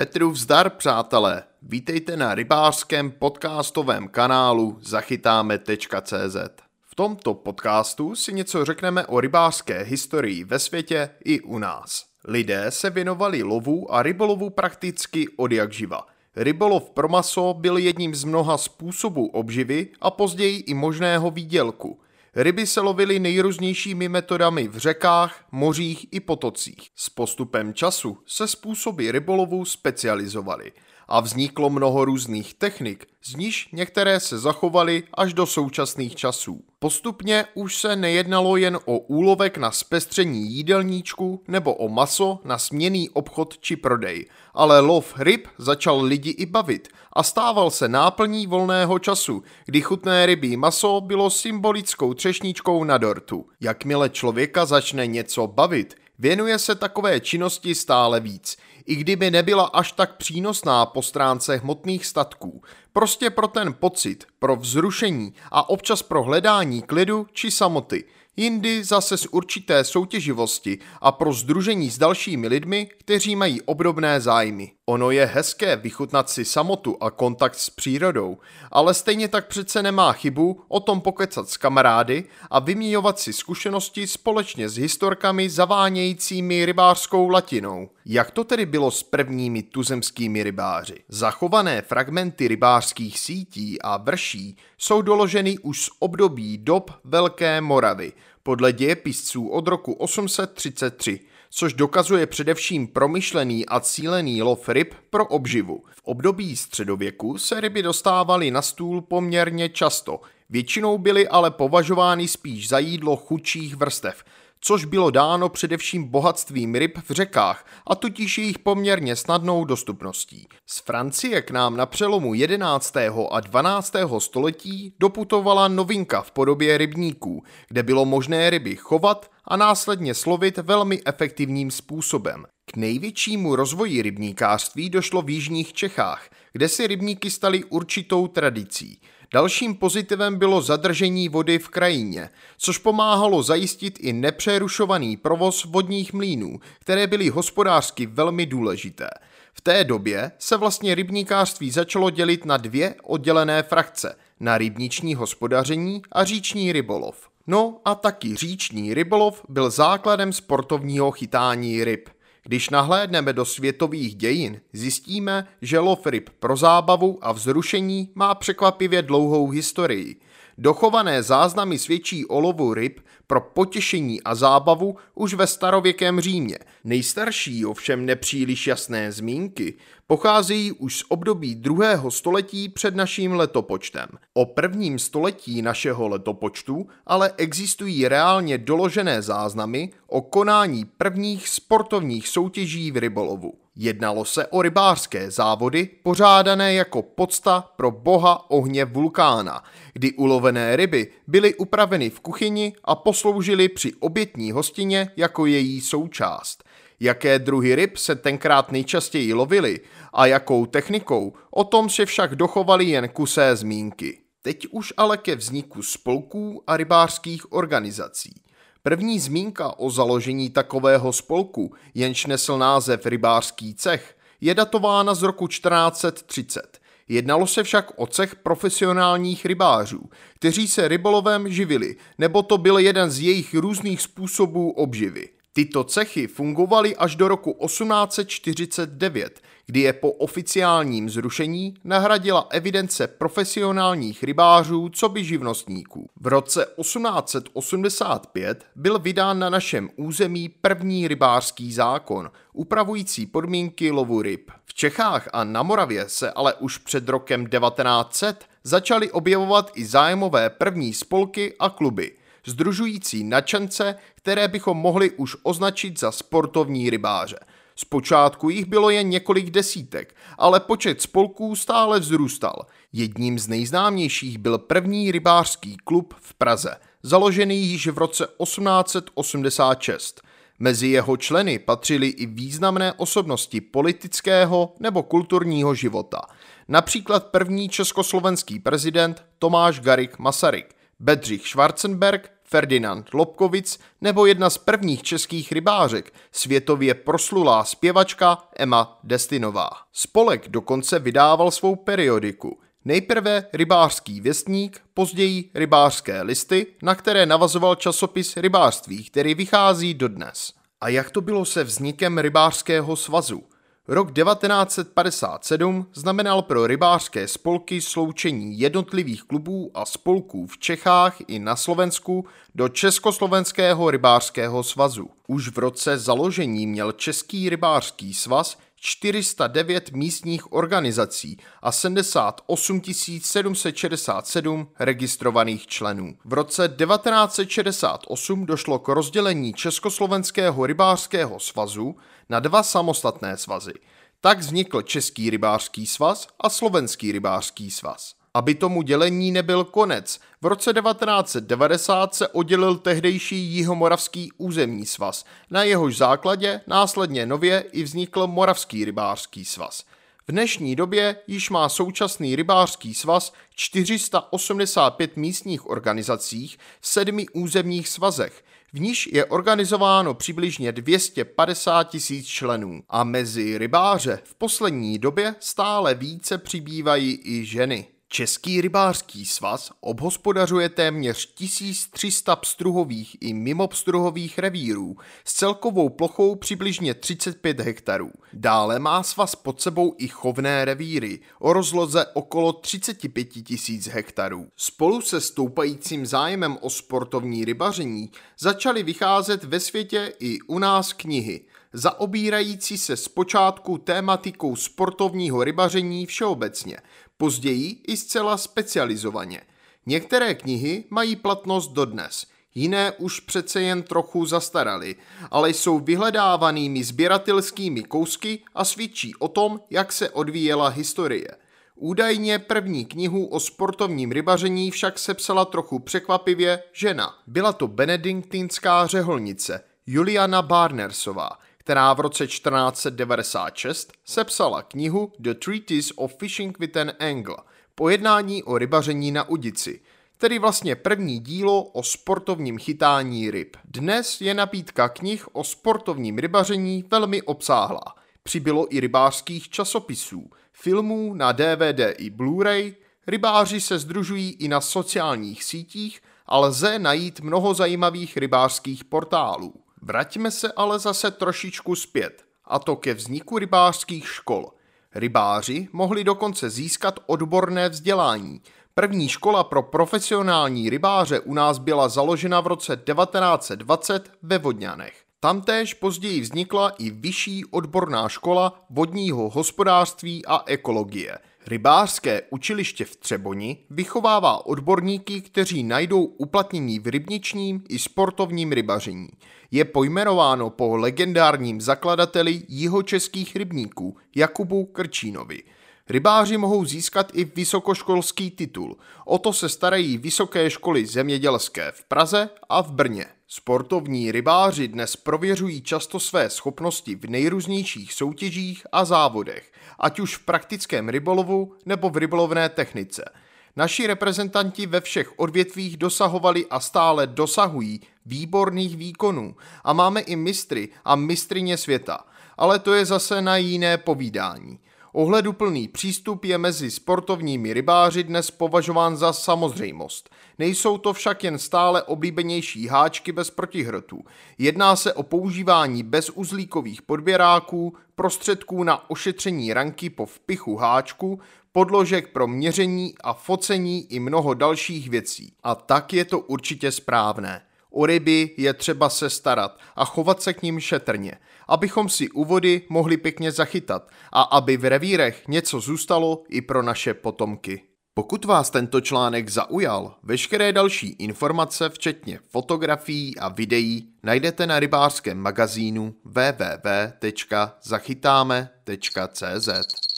Petru vzdar, přátelé. Vítejte na rybářském podcastovém kanálu zachytáme.cz. V tomto podcastu si něco řekneme o rybářské historii ve světě i u nás. Lidé se věnovali lovu a rybolovu prakticky od jak živa. Rybolov pro maso byl jedním z mnoha způsobů obživy a později i možného výdělku – Ryby se lovily nejrůznějšími metodami v řekách, mořích i potocích. S postupem času se způsoby rybolovu specializovaly a vzniklo mnoho různých technik, z níž některé se zachovaly až do současných časů. Postupně už se nejednalo jen o úlovek na zpestření jídelníčku nebo o maso na směný obchod či prodej, ale lov ryb začal lidi i bavit a stával se náplní volného času, kdy chutné rybí maso bylo symbolickou třešničkou na dortu. Jakmile člověka začne něco bavit, věnuje se takové činnosti stále víc – i kdyby nebyla až tak přínosná po stránce hmotných statků, prostě pro ten pocit, pro vzrušení a občas pro hledání klidu či samoty – jindy zase z určité soutěživosti a pro združení s dalšími lidmi, kteří mají obdobné zájmy. Ono je hezké vychutnat si samotu a kontakt s přírodou, ale stejně tak přece nemá chybu o tom pokecat s kamarády a vyměňovat si zkušenosti společně s historkami zavánějícími rybářskou latinou. Jak to tedy bylo s prvními tuzemskými rybáři? Zachované fragmenty rybářských sítí a vrší jsou doloženy už z období dob Velké Moravy, podle dějepisců od roku 833, což dokazuje především promyšlený a cílený lov ryb pro obživu. V období středověku se ryby dostávaly na stůl poměrně často, většinou byly ale považovány spíš za jídlo chudších vrstev – což bylo dáno především bohatstvím ryb v řekách a totiž jejich poměrně snadnou dostupností. Z Francie k nám na přelomu 11. a 12. století doputovala novinka v podobě rybníků, kde bylo možné ryby chovat a následně slovit velmi efektivním způsobem. K největšímu rozvoji rybníkářství došlo v jižních Čechách, kde si rybníky staly určitou tradicí. Dalším pozitivem bylo zadržení vody v krajině, což pomáhalo zajistit i nepřerušovaný provoz vodních mlínů, které byly hospodářsky velmi důležité. V té době se vlastně rybníkářství začalo dělit na dvě oddělené frakce, na rybniční hospodaření a říční rybolov. No a taky říční rybolov byl základem sportovního chytání ryb. Když nahlédneme do světových dějin, zjistíme, že lov ryb pro zábavu a vzrušení má překvapivě dlouhou historii. Dochované záznamy svědčí o lovu ryb pro potěšení a zábavu už ve starověkém Římě. Nejstarší ovšem nepříliš jasné zmínky pocházejí už z období druhého století před naším letopočtem. O prvním století našeho letopočtu ale existují reálně doložené záznamy o konání prvních sportovních soutěží v rybolovu. Jednalo se o rybářské závody pořádané jako podsta pro boha ohně vulkána, kdy ulovené ryby byly upraveny v kuchyni a posloužily při obětní hostině jako její součást. Jaké druhy ryb se tenkrát nejčastěji lovily a jakou technikou, o tom se však dochovaly jen kusé zmínky. Teď už ale ke vzniku spolků a rybářských organizací. První zmínka o založení takového spolku, jenž nesl název Rybářský cech, je datována z roku 1430. Jednalo se však o cech profesionálních rybářů, kteří se rybolovem živili, nebo to byl jeden z jejich různých způsobů obživy. Tyto cechy fungovaly až do roku 1849, kdy je po oficiálním zrušení nahradila evidence profesionálních rybářů co by živnostníků. V roce 1885 byl vydán na našem území první rybářský zákon, upravující podmínky lovu ryb. V Čechách a na Moravě se ale už před rokem 1900 začaly objevovat i zájmové první spolky a kluby – združující nadšence, které bychom mohli už označit za sportovní rybáře. Zpočátku jich bylo jen několik desítek, ale počet spolků stále vzrůstal. Jedním z nejznámějších byl první rybářský klub v Praze, založený již v roce 1886. Mezi jeho členy patřily i významné osobnosti politického nebo kulturního života. Například první československý prezident Tomáš Garik Masaryk, Bedřich Schwarzenberg, Ferdinand Lobkovic nebo jedna z prvních českých rybářek, světově proslulá zpěvačka Emma Destinová. Spolek dokonce vydával svou periodiku – Nejprve rybářský věstník, později rybářské listy, na které navazoval časopis rybářství, který vychází dodnes. A jak to bylo se vznikem rybářského svazu? Rok 1957 znamenal pro rybářské spolky sloučení jednotlivých klubů a spolků v Čechách i na Slovensku do Československého rybářského svazu. Už v roce založení měl Český rybářský svaz 409 místních organizací a 78 767 registrovaných členů. V roce 1968 došlo k rozdělení Československého rybářského svazu na dva samostatné svazy. Tak vznikl Český rybářský svaz a Slovenský rybářský svaz. Aby tomu dělení nebyl konec, v roce 1990 se oddělil tehdejší Jihomoravský územní svaz, na jehož základě následně nově i vznikl Moravský rybářský svaz. V dnešní době již má současný rybářský svaz 485 místních organizacích v sedmi územních svazech, v níž je organizováno přibližně 250 tisíc členů a mezi rybáře v poslední době stále více přibývají i ženy. Český rybářský svaz obhospodařuje téměř 1300 pstruhových i mimopstruhových revírů s celkovou plochou přibližně 35 hektarů. Dále má svaz pod sebou i chovné revíry o rozloze okolo 35 tisíc hektarů. Spolu se stoupajícím zájmem o sportovní rybaření začaly vycházet ve světě i u nás knihy, zaobírající se zpočátku tématikou sportovního rybaření všeobecně, později i zcela specializovaně. Některé knihy mají platnost dodnes, jiné už přece jen trochu zastaraly, ale jsou vyhledávanými sběratelskými kousky a svědčí o tom, jak se odvíjela historie. Údajně první knihu o sportovním rybaření však sepsala trochu překvapivě žena. Byla to benediktinská řeholnice Juliana Barnersová, která v roce 1496 sepsala knihu The Treatise of Fishing with an Angle, pojednání o rybaření na udici, tedy vlastně první dílo o sportovním chytání ryb. Dnes je nabídka knih o sportovním rybaření velmi obsáhlá. Přibylo i rybářských časopisů, filmů na DVD i Blu-ray, rybáři se združují i na sociálních sítích a lze najít mnoho zajímavých rybářských portálů. Vraťme se ale zase trošičku zpět, a to ke vzniku rybářských škol. Rybáři mohli dokonce získat odborné vzdělání. První škola pro profesionální rybáře u nás byla založena v roce 1920 ve Vodňanech. Tamtéž později vznikla i vyšší odborná škola vodního hospodářství a ekologie – Rybářské učiliště v Třeboni vychovává odborníky, kteří najdou uplatnění v rybničním i sportovním rybaření. Je pojmenováno po legendárním zakladateli jihočeských rybníků Jakubu Krčínovi. Rybáři mohou získat i vysokoškolský titul. O to se starají vysoké školy zemědělské v Praze a v Brně. Sportovní rybáři dnes prověřují často své schopnosti v nejrůznějších soutěžích a závodech, ať už v praktickém rybolovu nebo v rybolovné technice. Naši reprezentanti ve všech odvětvích dosahovali a stále dosahují výborných výkonů a máme i mistry a mistrině světa, ale to je zase na jiné povídání. Ohleduplný přístup je mezi sportovními rybáři dnes považován za samozřejmost. Nejsou to však jen stále oblíbenější háčky bez protihrotů. Jedná se o používání bezuzlíkových podběráků, prostředků na ošetření ranky po vpichu háčku, podložek pro měření a focení i mnoho dalších věcí. A tak je to určitě správné. O ryby je třeba se starat a chovat se k ním šetrně, abychom si u vody mohli pěkně zachytat a aby v revírech něco zůstalo i pro naše potomky. Pokud vás tento článek zaujal, veškeré další informace, včetně fotografií a videí, najdete na rybářském magazínu www.zachytáme.cz.